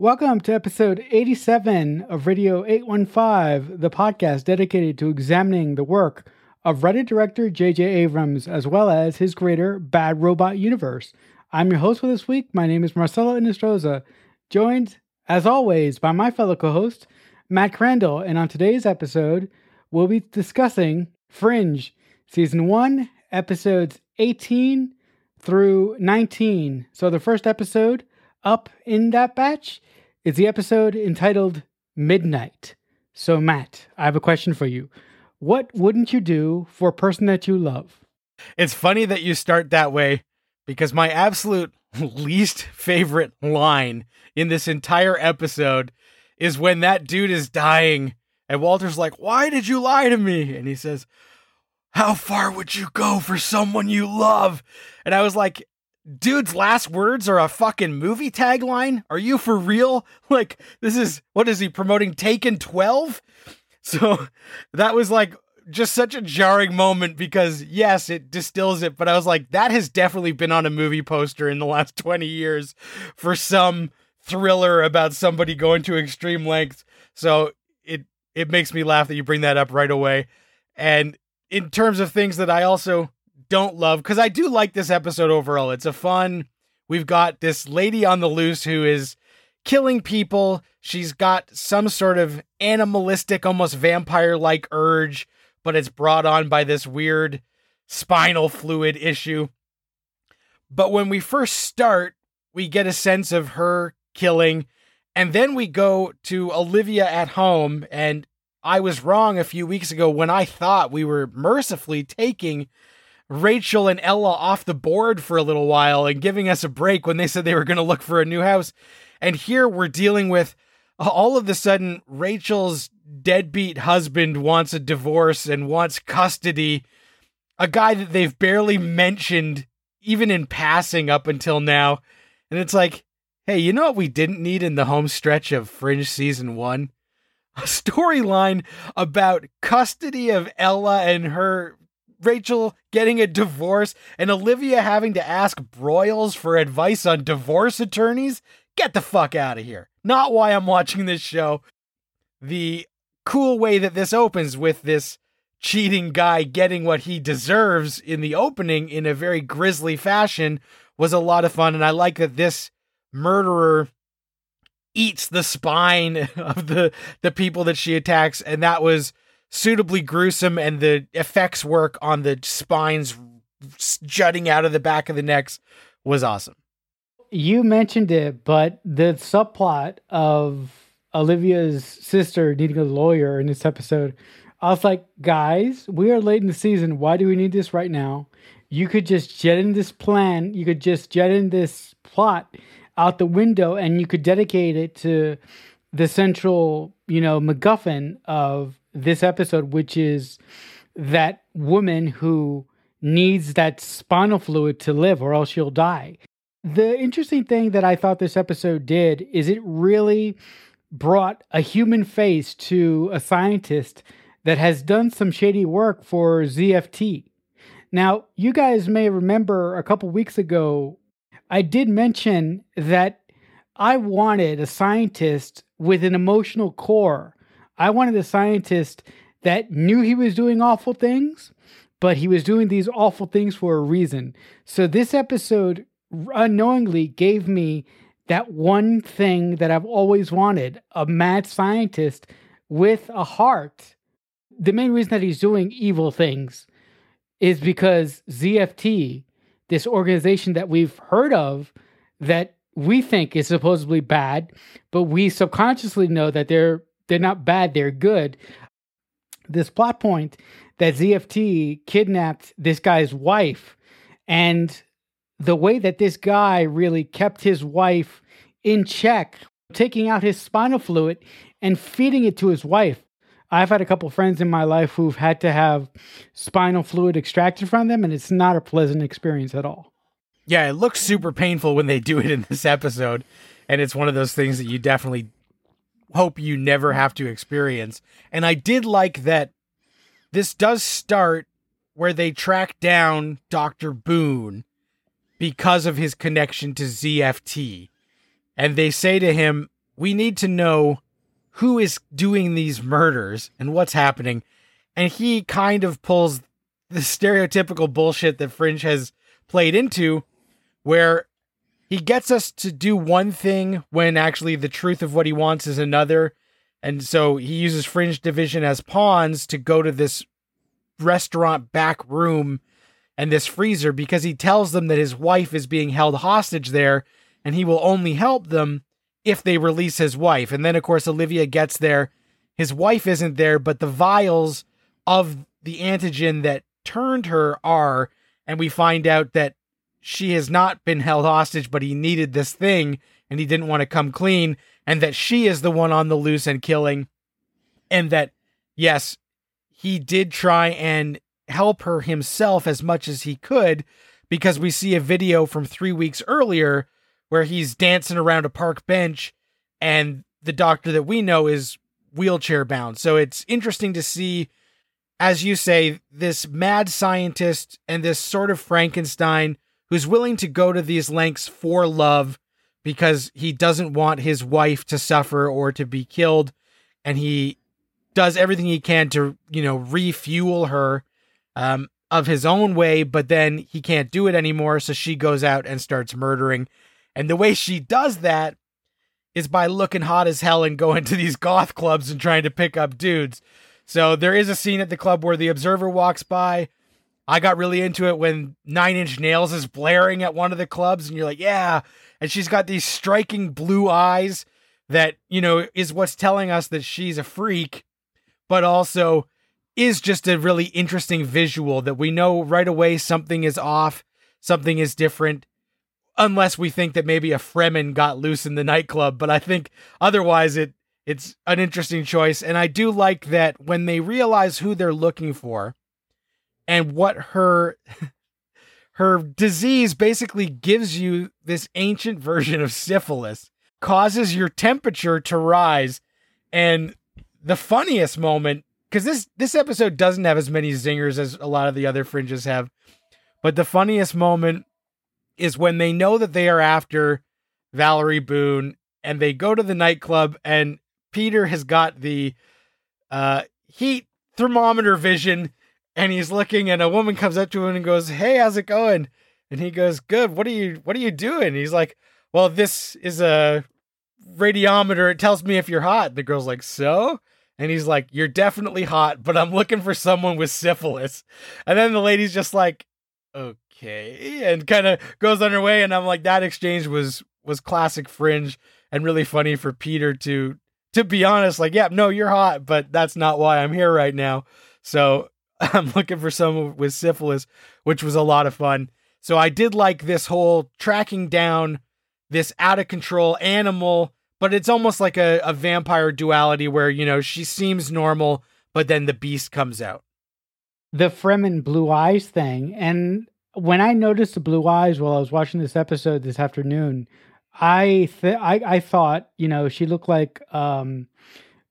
Welcome to episode 87 of Radio 815, the podcast dedicated to examining the work of Reddit director J.J. Abrams as well as his greater Bad Robot universe. I'm your host for this week. My name is Marcelo Inestroza, joined, as always, by my fellow co host, Matt Crandall. And on today's episode, we'll be discussing Fringe, Season 1, Episodes 18 through 19. So the first episode up in that batch is the episode entitled Midnight. So, Matt, I have a question for you. What wouldn't you do for a person that you love? It's funny that you start that way because my absolute least favorite line in this entire episode is when that dude is dying and Walter's like, Why did you lie to me? And he says, How far would you go for someone you love? And I was like, Dude's last words are a fucking movie tagline? Are you for real? Like, this is, what is he promoting? Taken 12? So that was like just such a jarring moment because yes, it distills it, but I was like, that has definitely been on a movie poster in the last 20 years for some thriller about somebody going to extreme lengths. So it it makes me laugh that you bring that up right away. And in terms of things that I also don't love, because I do like this episode overall. It's a fun. We've got this lady on the loose who is killing people. She's got some sort of animalistic, almost vampire like urge, but it's brought on by this weird spinal fluid issue. But when we first start, we get a sense of her killing. And then we go to Olivia at home. And I was wrong a few weeks ago when I thought we were mercifully taking Rachel and Ella off the board for a little while and giving us a break when they said they were going to look for a new house. And here we're dealing with all of a sudden Rachel's deadbeat husband wants a divorce and wants custody. A guy that they've barely mentioned, even in passing up until now. And it's like, hey, you know what we didn't need in the home stretch of Fringe season one? A storyline about custody of Ella and her Rachel getting a divorce and Olivia having to ask Broyles for advice on divorce attorneys. Get the fuck out of here. Not why I'm watching this show. The cool way that this opens with this cheating guy getting what he deserves in the opening in a very grisly fashion was a lot of fun. And I like that this murderer eats the spine of the, the people that she attacks. And that was suitably gruesome. And the effects work on the spines jutting out of the back of the necks was awesome you mentioned it, but the subplot of Olivia's sister needing a lawyer in this episode, I was like, guys, we are late in the season. Why do we need this right now? You could just jet in this plan. You could just jet in this plot out the window and you could dedicate it to the central, you know, MacGuffin of this episode, which is that woman who needs that spinal fluid to live or else she'll die. The interesting thing that I thought this episode did is it really brought a human face to a scientist that has done some shady work for ZFT. Now, you guys may remember a couple weeks ago, I did mention that I wanted a scientist with an emotional core. I wanted a scientist that knew he was doing awful things, but he was doing these awful things for a reason. So, this episode unknowingly gave me that one thing that I've always wanted a mad scientist with a heart. The main reason that he's doing evil things is because ZFT, this organization that we've heard of that we think is supposedly bad, but we subconsciously know that they're they're not bad, they're good. This plot point that ZFT kidnapped this guy's wife and the way that this guy really kept his wife in check, taking out his spinal fluid and feeding it to his wife. I've had a couple friends in my life who've had to have spinal fluid extracted from them, and it's not a pleasant experience at all. Yeah, it looks super painful when they do it in this episode. And it's one of those things that you definitely hope you never have to experience. And I did like that this does start where they track down Dr. Boone because of his connection to ZFT. And they say to him, we need to know who is doing these murders and what's happening. And he kind of pulls the stereotypical bullshit that Fringe has played into, where he gets us to do one thing when actually the truth of what he wants is another. And so he uses Fringe Division as pawns to go to this restaurant back room and this freezer because he tells them that his wife is being held hostage there and he will only help them if they release his wife. And then, of course, Olivia gets there. His wife isn't there, but the vials of the antigen that turned her are. And we find out that she has not been held hostage, but he needed this thing and he didn't want to come clean. And that she is the one on the loose and killing. And that, yes, he did try and help her himself as much as he could because we see a video from three weeks earlier where he's dancing around a park bench and the doctor that we know is wheelchair bound. So it's interesting to see, as you say, this mad scientist and this sort of Frankenstein who's willing to go to these lengths for love because he doesn't want his wife to suffer or to be killed. And he does everything he can to, you know, refuel her um, of his own way, but then he can't do it anymore. So she goes out and starts murdering. And the way she does that is by looking hot as hell and going to these goth clubs and trying to pick up dudes. So there is a scene at the club where the observer walks by. I got really into it when Nine Inch Nails is blaring at one of the clubs, and you're like, yeah. And she's got these striking blue eyes that, you know, is what's telling us that she's a freak, but also is just a really interesting visual that we know right away something is off, something is different unless we think that maybe a Fremen got loose in the nightclub. But I think otherwise it it's an interesting choice. And I do like that when they realize who they're looking for and what her her disease basically gives you this ancient version of syphilis, causes your temperature to rise. And the funniest moment, because this this episode doesn't have as many zingers as a lot of the other fringes have, but the funniest moment is when they know that they are after Valerie Boone and they go to the nightclub and Peter has got the uh, heat thermometer vision and he's looking and a woman comes up to him and goes, "Hey, how's it going?" And he goes, "Good. What are you what are you doing?" He's like, "Well, this is a radiometer. It tells me if you're hot." The girl's like, "So?" And he's like, "You're definitely hot, but I'm looking for someone with syphilis." And then the lady's just like, "Okay." okay and kind of goes on her way and i'm like that exchange was was classic fringe and really funny for peter to to be honest like yeah no you're hot but that's not why i'm here right now so i'm looking for someone with syphilis which was a lot of fun so i did like this whole tracking down this out of control animal but it's almost like a, a vampire duality where you know she seems normal but then the beast comes out the Fremen blue eyes thing. And when I noticed the blue eyes while I was watching this episode this afternoon, I th- I, I thought you know she looked like um,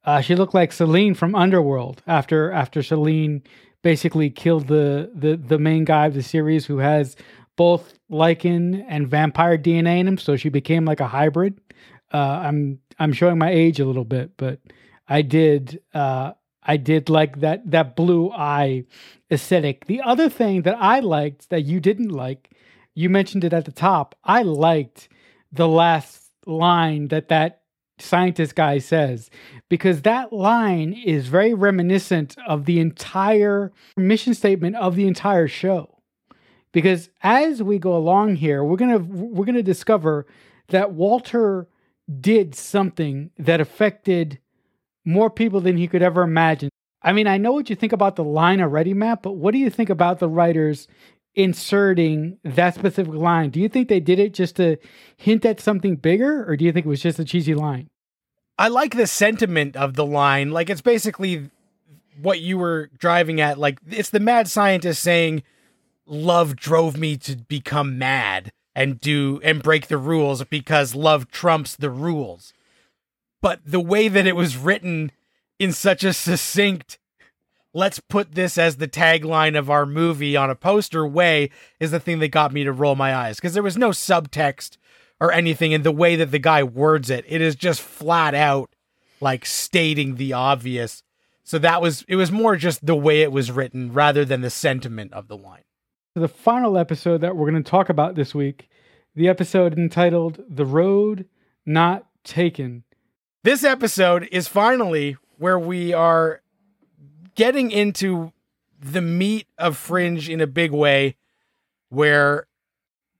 uh, she looked like Selene from Underworld after after Selene basically killed the the the main guy of the series who has both lycan and vampire DNA in him, so she became like a hybrid. Uh, I'm I'm showing my age a little bit, but I did uh, I did like that that blue eye aesthetic. The other thing that I liked that you didn't like, you mentioned it at the top. I liked the last line that that scientist guy says because that line is very reminiscent of the entire mission statement of the entire show. Because as we go along here, we're going to we're going to discover that Walter did something that affected more people than he could ever imagine. I mean, I know what you think about the line already, Matt, but what do you think about the writers inserting that specific line? Do you think they did it just to hint at something bigger, or do you think it was just a cheesy line? I like the sentiment of the line. Like, it's basically what you were driving at. Like, it's the mad scientist saying, Love drove me to become mad and do and break the rules because love trumps the rules. But the way that it was written in such a succinct let's put this as the tagline of our movie on a poster way is the thing that got me to roll my eyes because there was no subtext or anything in the way that the guy words it. It is just flat out like stating the obvious. So that was it was more just the way it was written rather than the sentiment of the line. The final episode that we're going to talk about this week, the episode entitled "The Road Not Taken." This episode is finally where we are getting into the meat of Fringe in a big way, where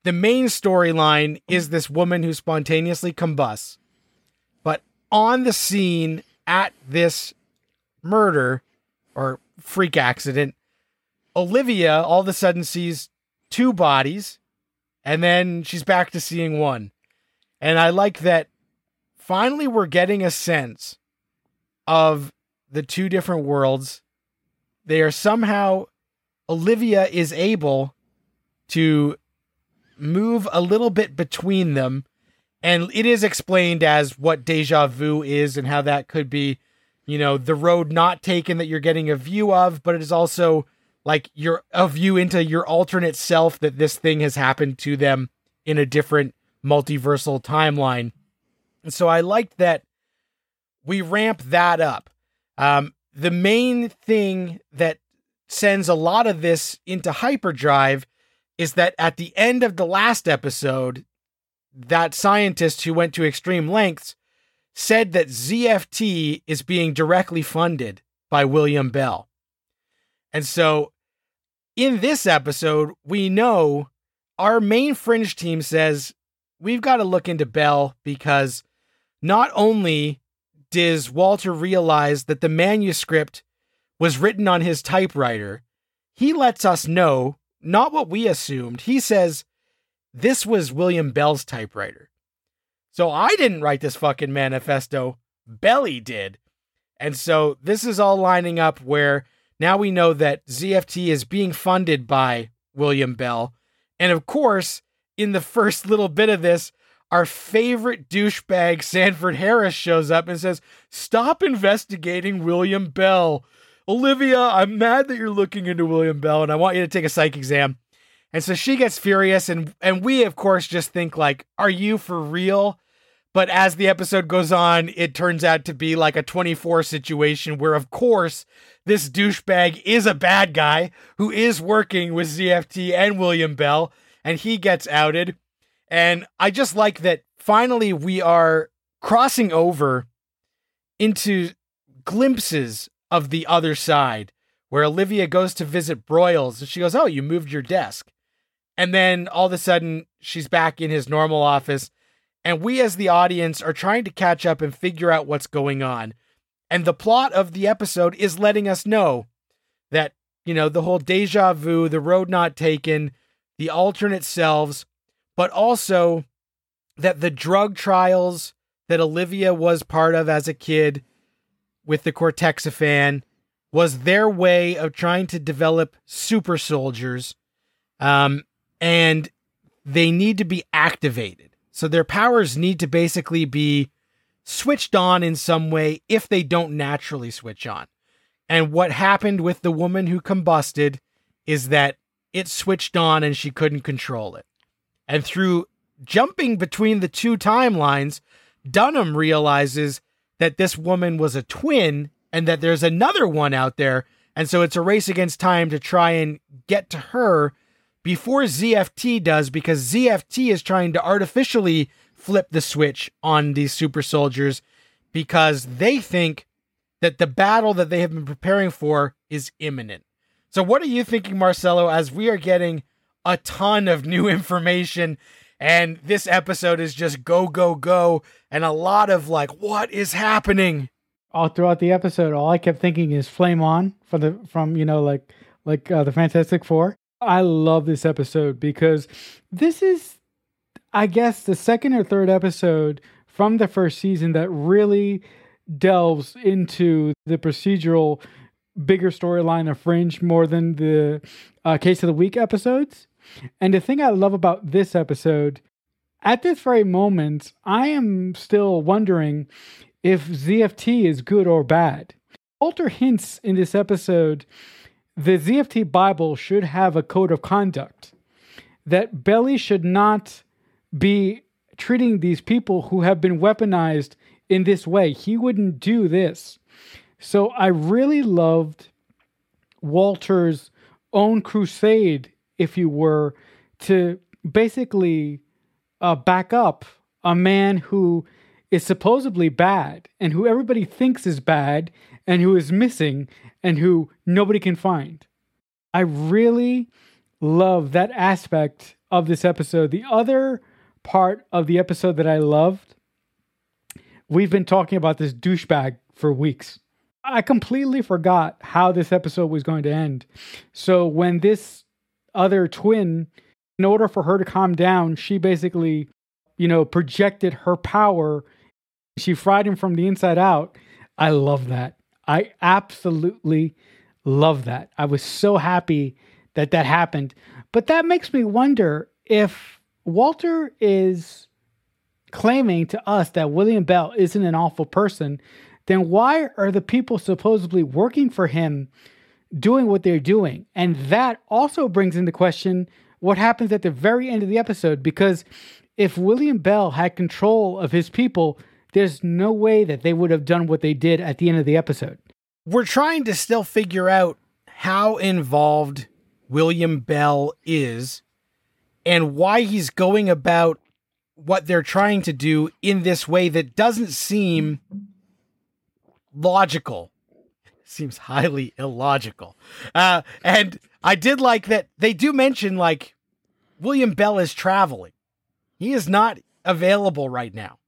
the main storyline is this woman who spontaneously combusts. But on the scene at this murder or freak accident, Olivia all of a sudden sees two bodies and then she's back to seeing one. And I like that finally we're getting a sense of the two different worlds. They are somehow, Olivia is able to move a little bit between them. And it is explained as what deja vu is and how that could be, you know, the road not taken that you're getting a view of, but it is also like your a view into your alternate self that this thing has happened to them in a different multiversal timeline. And so I liked that we ramp that up. Um, the main thing that sends a lot of this into hyperdrive is that at the end of the last episode, that scientist who went to extreme lengths said that ZFT is being directly funded by William Bell. And so in this episode, we know our main fringe team says we've got to look into Bell because not only does Walter realized that the manuscript was written on his typewriter, he lets us know not what we assumed. He says this was William Bell's typewriter. So I didn't write this fucking manifesto. Belly did. And so this is all lining up where now we know that ZFT is being funded by William Bell. And of course, in the first little bit of this, our favorite douchebag Sanford Harris shows up and says, Stop investigating William Bell. Olivia, I'm mad that you're looking into William Bell and I want you to take a psych exam. And so she gets furious and and we of course just think like, are you for real? But as the episode goes on, it turns out to be like a 24 situation where of course this douchebag is a bad guy who is working with ZFT and William Bell and he gets outed. And I just like that finally we are crossing over into glimpses of the other side where Olivia goes to visit Broyles and she goes, Oh, you moved your desk. And then all of a sudden she's back in his normal office. And we, as the audience, are trying to catch up and figure out what's going on. And the plot of the episode is letting us know that, you know, the whole deja vu, the road not taken, the alternate selves, but also that the drug trials that Olivia was part of as a kid with the Cortexiphan was their way of trying to develop super soldiers. Um, and they need to be activated. So their powers need to basically be switched on in some way if they don't naturally switch on. And what happened with the woman who combusted is that it switched on and she couldn't control it. And through jumping between the two timelines, Dunham realizes that this woman was a twin and that there's another one out there. And so it's a race against time to try and get to her before ZFT does, because ZFT is trying to artificially flip the switch on these super soldiers because they think that the battle that they have been preparing for is imminent. So, what are you thinking, Marcelo, as we are getting a ton of new information and this episode is just go, go, go, and a lot of like, what is happening? All throughout the episode, all I kept thinking is "Flame On" from the from you know like like uh, the Fantastic Four. I love this episode because this is, I guess, the second or third episode from the first season that really delves into the procedural bigger storyline of Fringe more than the uh, Case of the Week episodes. And the thing I love about this episode, at this very moment, I am still wondering if ZFT is good or bad. Walter hints in this episode the ZFT Bible should have a code of conduct, that Belly should not be treating these people who have been weaponized in this way. He wouldn't do this. So I really loved Walter's own crusade, if you were, to basically uh, back up a man who is supposedly bad and who everybody thinks is bad and who is missing and who nobody can find. I really love that aspect of this episode. The other part of the episode that I loved, we've been talking about this douchebag for weeks. I completely forgot how this episode was going to end. So when this other twin, in order for her to calm down, she basically, you know, projected her power. She fried him from the inside out. I love that. I absolutely love that. I was so happy that that happened. But that makes me wonder if Walter is claiming to us that William Bell isn't an awful person, then why are the people supposedly working for him doing what they're doing? And that also brings into question what happens at the very end of the episode because if William Bell had control of his people, there's no way that they would have done what they did at the end of the episode. We're trying to still figure out how involved William Bell is and why he's going about what they're trying to do in this way that doesn't seem logical. Seems highly illogical. Uh, and I did like that they do mention like William Bell is traveling. He is not available right now.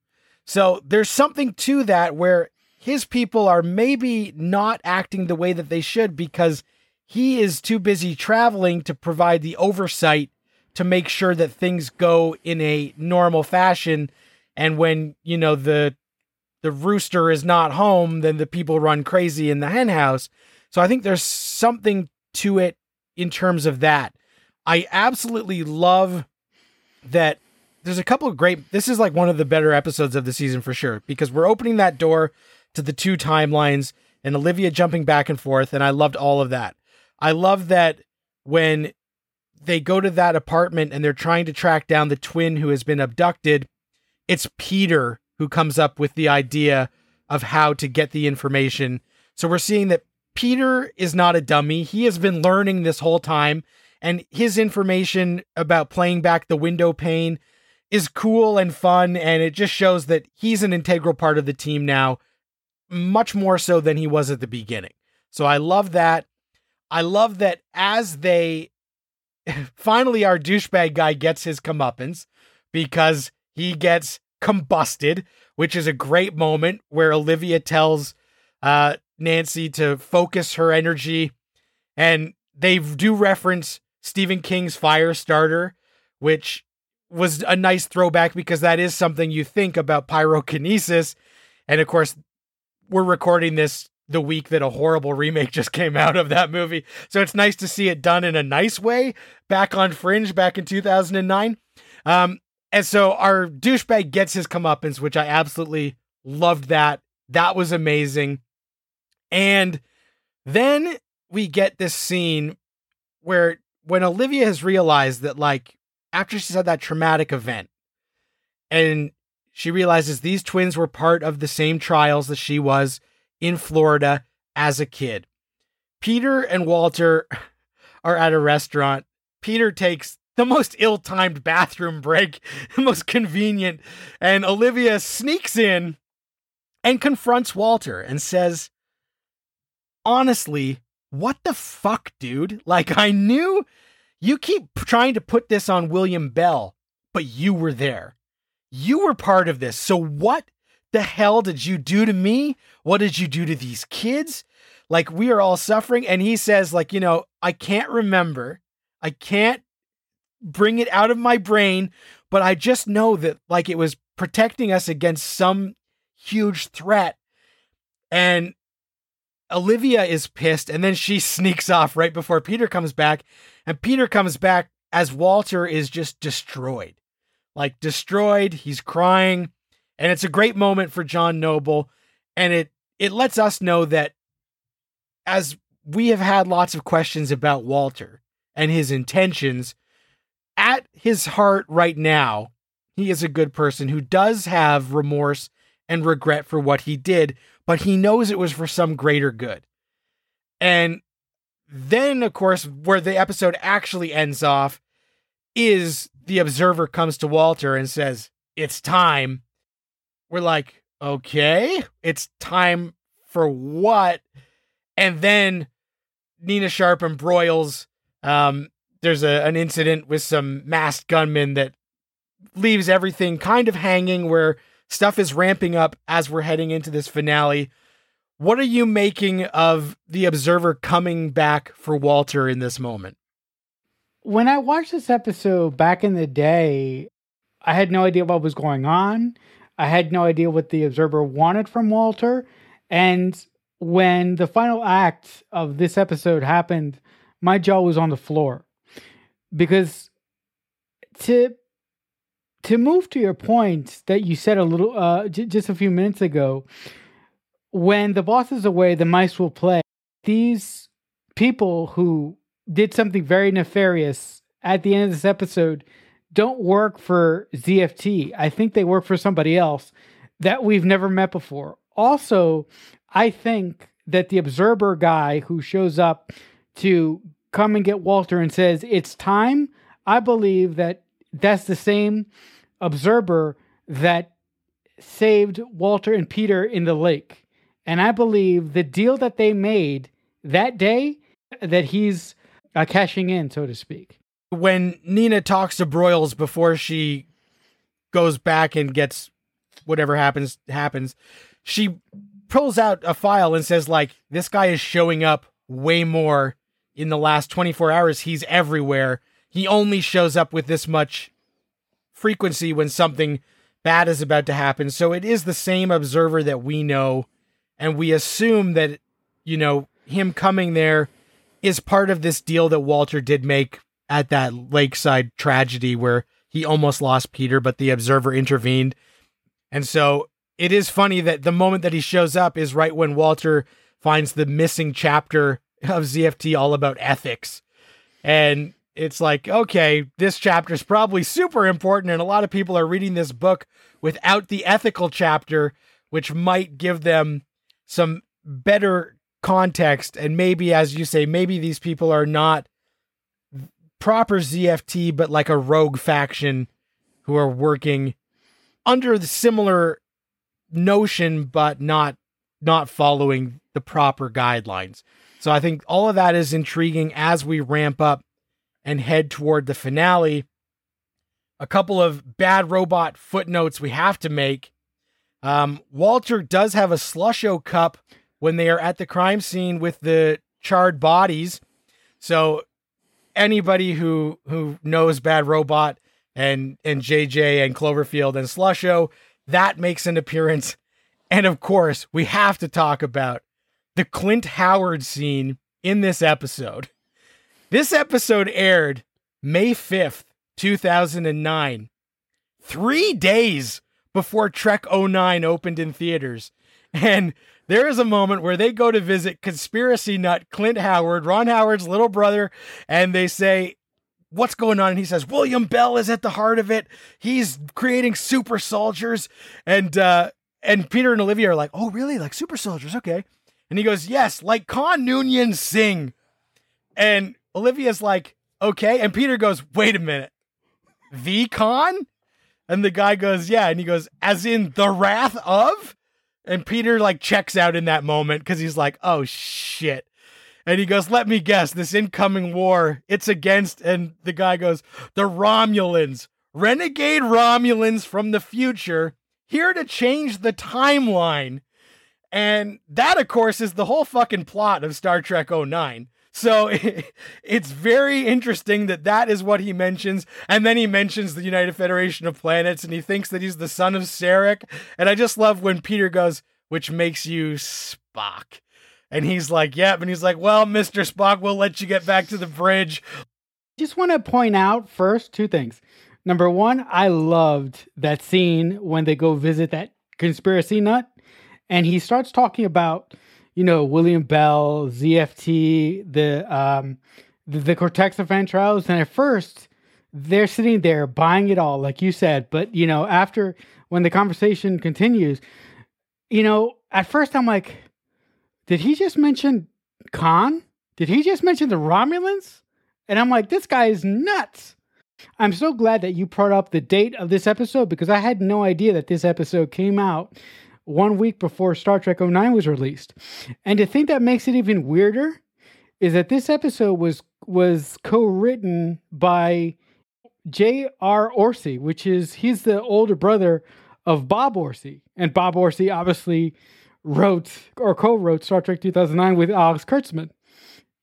So there's something to that where his people are maybe not acting the way that they should because he is too busy traveling to provide the oversight to make sure that things go in a normal fashion and when you know the the rooster is not home then the people run crazy in the hen house so i think there's something to it in terms of that. I absolutely love that there's a couple of great this is like one of the better episodes of the season for sure because we're opening that door to the two timelines and olivia jumping back and forth and i loved all of that. I love that when they go to that apartment and they're trying to track down the twin who has been abducted, it's Peter who comes up with the idea of how to get the information. So we're seeing that Peter is not a dummy. He has been learning this whole time, and his information about playing back the window pane is cool and fun. And it just shows that he's an integral part of the team now, much more so than he was at the beginning. So I love that. I love that as they finally our douchebag guy gets his comeuppance because he gets combusted, which is a great moment where Olivia tells uh, Nancy to focus her energy. And they do reference Stephen King's Firestarter, which was a nice throwback because that is something you think about pyrokinesis. And of course, we're recording this the week that a horrible remake just came out of that movie. So it's nice to see it done in a nice way back on Fringe back in 2009. Um, and so our douchebag gets his comeuppance, which I absolutely loved that. That was amazing. And then we get this scene where when Olivia has realized that, like, after she's had that traumatic event, and she realizes these twins were part of the same trials that she was, in Florida as a kid. Peter and Walter are at a restaurant. Peter takes the most ill timed bathroom break, the most convenient, and Olivia sneaks in and confronts Walter and says, Honestly, what the fuck, dude? Like, I knew you keep trying to put this on William Bell, but you were there. You were part of this. So, what the hell did you do to me? What did you do to these kids? Like we are all suffering. And he says, like, you know, I can't remember. I can't bring it out of my brain, but I just know that like it was protecting us against some huge threat. And Olivia is pissed and then she sneaks off right before Peter comes back. And Peter comes back as Walter is just destroyed. Like destroyed. He's crying. And it's a great moment for John Noble. And it it lets us know that as we have had lots of questions about Walter and his intentions, at his heart right now, he is a good person who does have remorse and regret for what he did, but he knows it was for some greater good. And then, of course, where the episode actually ends off is the observer comes to Walter and says, It's time. We're like, Okay, it's time for what? And then Nina Sharp and Broyles. Um, there's a, an incident with some masked gunmen that leaves everything kind of hanging where stuff is ramping up as we're heading into this finale. What are you making of the observer coming back for Walter in this moment? When I watched this episode back in the day, I had no idea what was going on. I had no idea what the observer wanted from Walter. And when the final act of this episode happened, my jaw was on the floor because to to move to your point that you said a little uh j- just a few minutes ago when the boss is away the mice will play these people who did something very nefarious at the end of this episode don't work for ZFT. I think they work for somebody else that we've never met before. Also, I think that the observer guy who shows up to come and get Walter and says, It's time, I believe that that's the same observer that saved Walter and Peter in the lake. And I believe the deal that they made that day that he's uh, cashing in, so to speak. When Nina talks to Broyles before she goes back and gets whatever happens happens, she pulls out a file and says like this guy is showing up way more in the last 24 hours. He's everywhere. He only shows up with this much frequency when something bad is about to happen. So it is the same observer that we know and we assume that you know him coming there is part of this deal that Walter did make at that lakeside tragedy where he almost lost Peter, but the observer intervened. And so it is funny that the moment that he shows up is right when Walter finds the missing chapter of ZFT all about ethics. And it's like, okay, this chapter is probably super important, and a lot of people are reading this book without the ethical chapter, which might give them some better context. And maybe, as you say, maybe these people are not proper ZFT, but like a rogue faction who are working under the similar notion, but not not following the proper guidelines. So I think all of that is intriguing as we ramp up and head toward the finale. A couple of bad robot footnotes we have to make. Um, Walter does have a slusho cup when they are at the crime scene with the charred bodies. So anybody who who knows Bad Robot and and JJ and Cloverfield and Slusho, that makes an appearance. And of course, we have to talk about the Clint Howard scene in this episode. This episode aired May 5th, 2009, three days before Trek 09 opened in theaters. And there is a moment where they go to visit conspiracy nut Clint Howard, Ron Howard's little brother, and they say, What's going on? And he says, William Bell is at the heart of it. He's creating super soldiers. And uh, and Peter and Olivia are like, Oh, really? Like super soldiers? Okay. And he goes, Yes, like Khan Noonien Singh. And Olivia's like, Okay. And Peter goes, Wait a minute. The Khan? And the guy goes, Yeah. And he goes, As in the wrath of? And Peter like checks out in that moment because he's like, oh shit. And he goes, let me guess, this incoming war, it's against, and the guy goes, the Romulans, renegade Romulans from the future, here to change the timeline. And that, of course, is the whole fucking plot of Star Trek 09. So it's very interesting that that is what he mentions. And then he mentions the United Federation of Planets and he thinks that he's the son of Sarek. And I just love when Peter goes, which makes you Spock. And he's like, yep. And he's like, well, Mr. Spock, we'll let you get back to the bridge. Just want to point out first two things. Number one, I loved that scene when they go visit that conspiracy nut. And he starts talking about you know, William Bell, ZFT, the um, the, the Cortexiphan trials, and at first they're sitting there buying it all, like you said. But you know, after when the conversation continues, you know, at first I'm like, did he just mention Khan? Did he just mention the Romulans? And I'm like, this guy is nuts. I'm so glad that you brought up the date of this episode because I had no idea that this episode came out one week before Star Trek 09 was released. And to think that makes it even weirder is that this episode was was co-written by J.R. Orci, which is he's the older brother of Bob Orci. And Bob Orci obviously wrote or co-wrote Star Trek 2009 with Alex Kurtzman.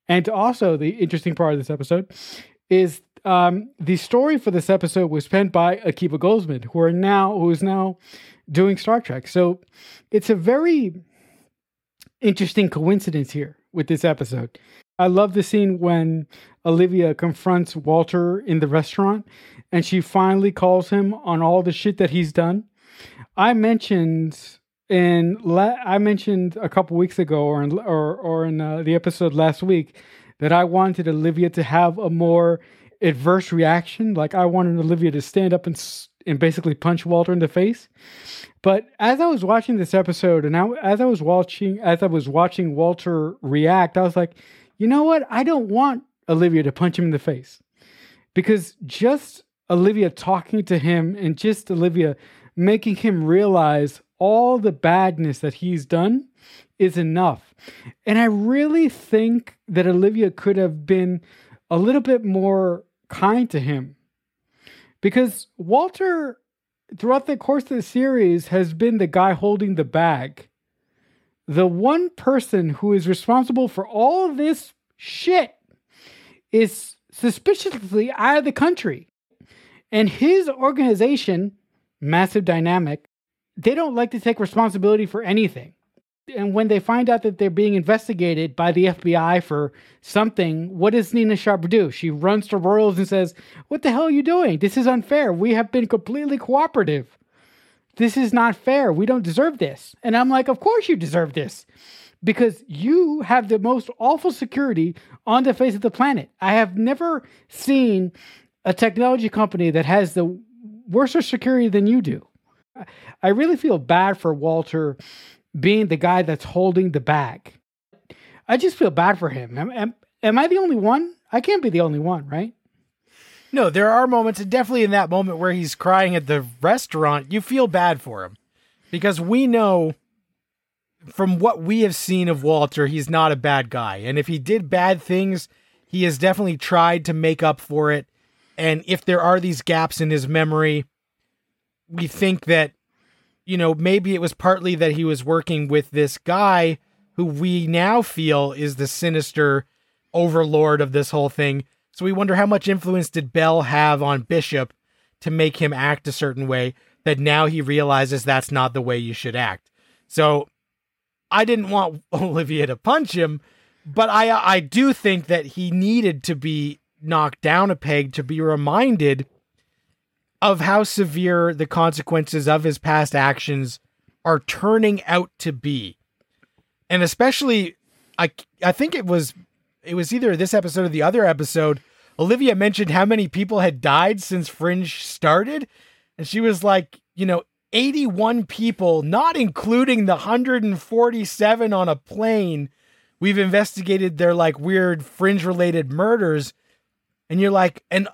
And also the interesting part of this episode is um, the story for this episode was penned by Akiva Goldsman, who are now who is now doing Star Trek. So it's a very interesting coincidence here with this episode. I love the scene when Olivia confronts Walter in the restaurant and she finally calls him on all the shit that he's done. I mentioned in I mentioned a couple weeks ago or in, or or in uh, the episode last week that I wanted Olivia to have a more adverse reaction. Like I wanted Olivia to stand up and and basically punch Walter in the face. But as I was watching this episode, and I, as I was watching as I was watching Walter react, I was like, you know what? I don't want Olivia to punch him in the face because just Olivia talking to him and just Olivia making him realize all the badness that he's done is enough. And I really think that Olivia could have been a little bit more kind to him because Walter, throughout the course of the series, has been the guy holding the bag. The one person who is responsible for all this shit is suspiciously out of the country. And his organization, Massive Dynamic, they don't like to take responsibility for anything and when they find out that they're being investigated by the FBI for something, what does Nina Sharp do? She runs to Broyles and says, What the hell are you doing? This is unfair. We have been completely cooperative. This is not fair. We don't deserve this. And I'm like, Of course you deserve this because you have the most awful security on the face of the planet. I have never seen a technology company that has the worse security than you do. I really feel bad for Walter being the guy that's holding the bag. I just feel bad for him. Am, am, am I the only one? I can't be the only one, right? No, there are moments, and definitely in that moment where he's crying at the restaurant, you feel bad for him because we know from what we have seen of Walter, he's not a bad guy. And if he did bad things, he has definitely tried to make up for it. And if there are these gaps in his memory, we think that you know, maybe it was partly that he was working with this guy who we now feel is the sinister overlord of this whole thing. So we wonder how much influence did Bell have on Bishop to make him act a certain way that now he realizes that's not the way you should act. So I didn't want Olivia to punch him, but I I do think that he needed to be knocked down a peg to be reminded of how severe the consequences of his past actions are turning out to be. And especially I I think it was it was either this episode or the other episode Olivia mentioned how many people had died since Fringe started and she was like, you know, 81 people, not including the 147 on a plane. We've investigated their like weird fringe related murders. And you're like, and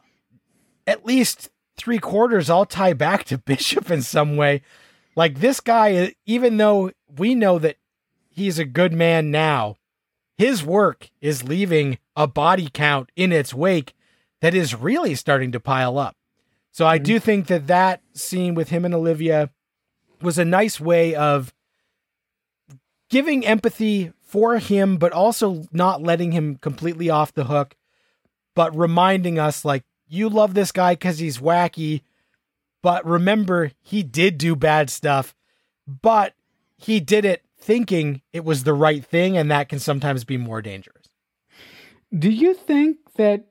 at least three quarters all tie back to Bishop in some way. Like this guy, even though we know that he's a good man now, his work is leaving a body count in its wake that is really starting to pile up. So I mm-hmm. do think that that scene with him and Olivia was a nice way of giving empathy for him, but also not letting him completely off the hook, but reminding us like you love this guy because he's wacky, but remember, he did do bad stuff, but he did it thinking it was the right thing, and that can sometimes be more dangerous. Do you think that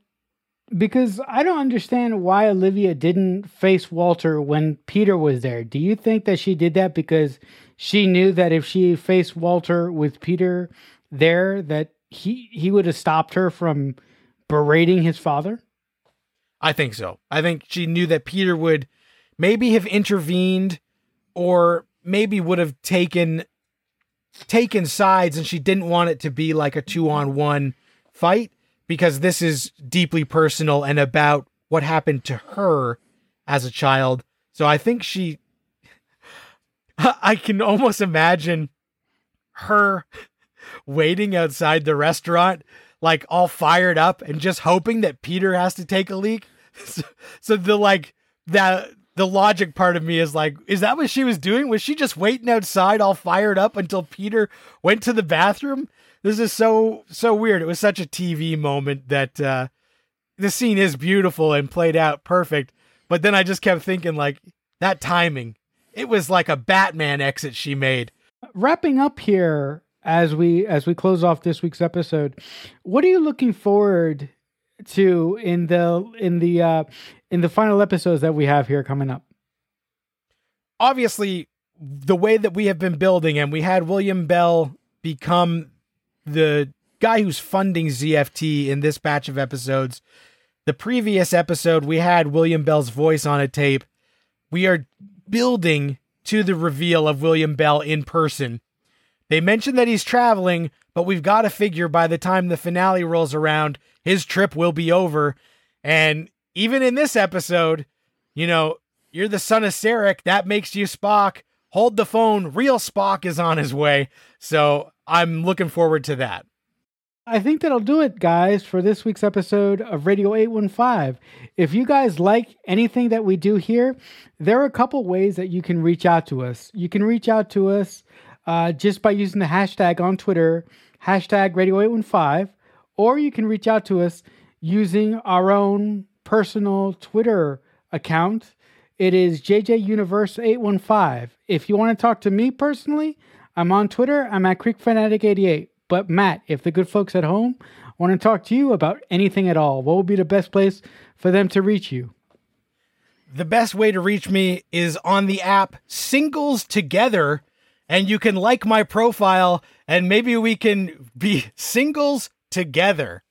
because I don't understand why Olivia didn't face Walter when Peter was there. Do you think that she did that because she knew that if she faced Walter with Peter there that he he would have stopped her from berating his father? I think so. I think she knew that Peter would maybe have intervened or maybe would have taken taken sides and she didn't want it to be like a 2 on 1 fight because this is deeply personal and about what happened to her as a child. So I think she I can almost imagine her waiting outside the restaurant like all fired up and just hoping that Peter has to take a leak. So, the like that the logic part of me is like, is that what she was doing? Was she just waiting outside all fired up until Peter went to the bathroom? This is so so weird. It was such a TV moment that uh the scene is beautiful and played out perfect. But then I just kept thinking like that timing. It was like a Batman exit she made. Wrapping up here as we as we close off this week's episode, what are you looking forward to in the in the uh in the final episodes that we have here coming up? Obviously, the way that we have been building and we had William Bell become the guy who's funding ZFT in this batch of episodes. The previous episode, we had William Bell's voice on a tape. We are building to the reveal of William Bell in person they mentioned that he's traveling, but we've got to figure by the time the finale rolls around, his trip will be over. And even in this episode, you know, you're the son of Sarek. That makes you Spock. Hold the phone. Real Spock is on his way. So I'm looking forward to that. I think that'll do it, guys, for this week's episode of Radio 815. If you guys like anything that we do here, there are a couple ways that you can reach out to us. You can reach out to us uh, just by using the hashtag on Twitter, hashtag Radio815, or you can reach out to us using our own personal Twitter account. It is JJUniverse815. If you want to talk to me personally, I'm on Twitter. I'm at CreekFanatic88. But Matt, if the good folks at home want to talk to you about anything at all, what would be the best place for them to reach you? The best way to reach me is on the app Singles Together and you can like my profile and maybe we can be singles together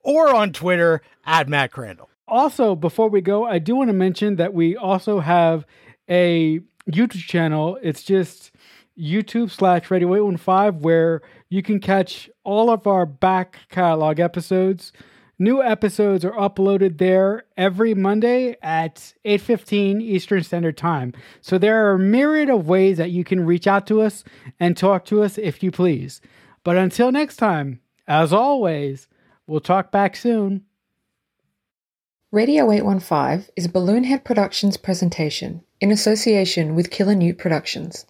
or on Twitter at Matt Crandall. Also, before we go, I do want to mention that we also have a YouTube channel. It's just YouTube slash Radio 815 where you can catch all of our back catalog episodes New episodes are uploaded there every Monday at 8:15 Eastern Standard Time. So there are a myriad of ways that you can reach out to us and talk to us if you please. But until next time, as always, we'll talk back soon. Radio 815 is a Balloonhead Productions presentation in association with Killer Newt Productions.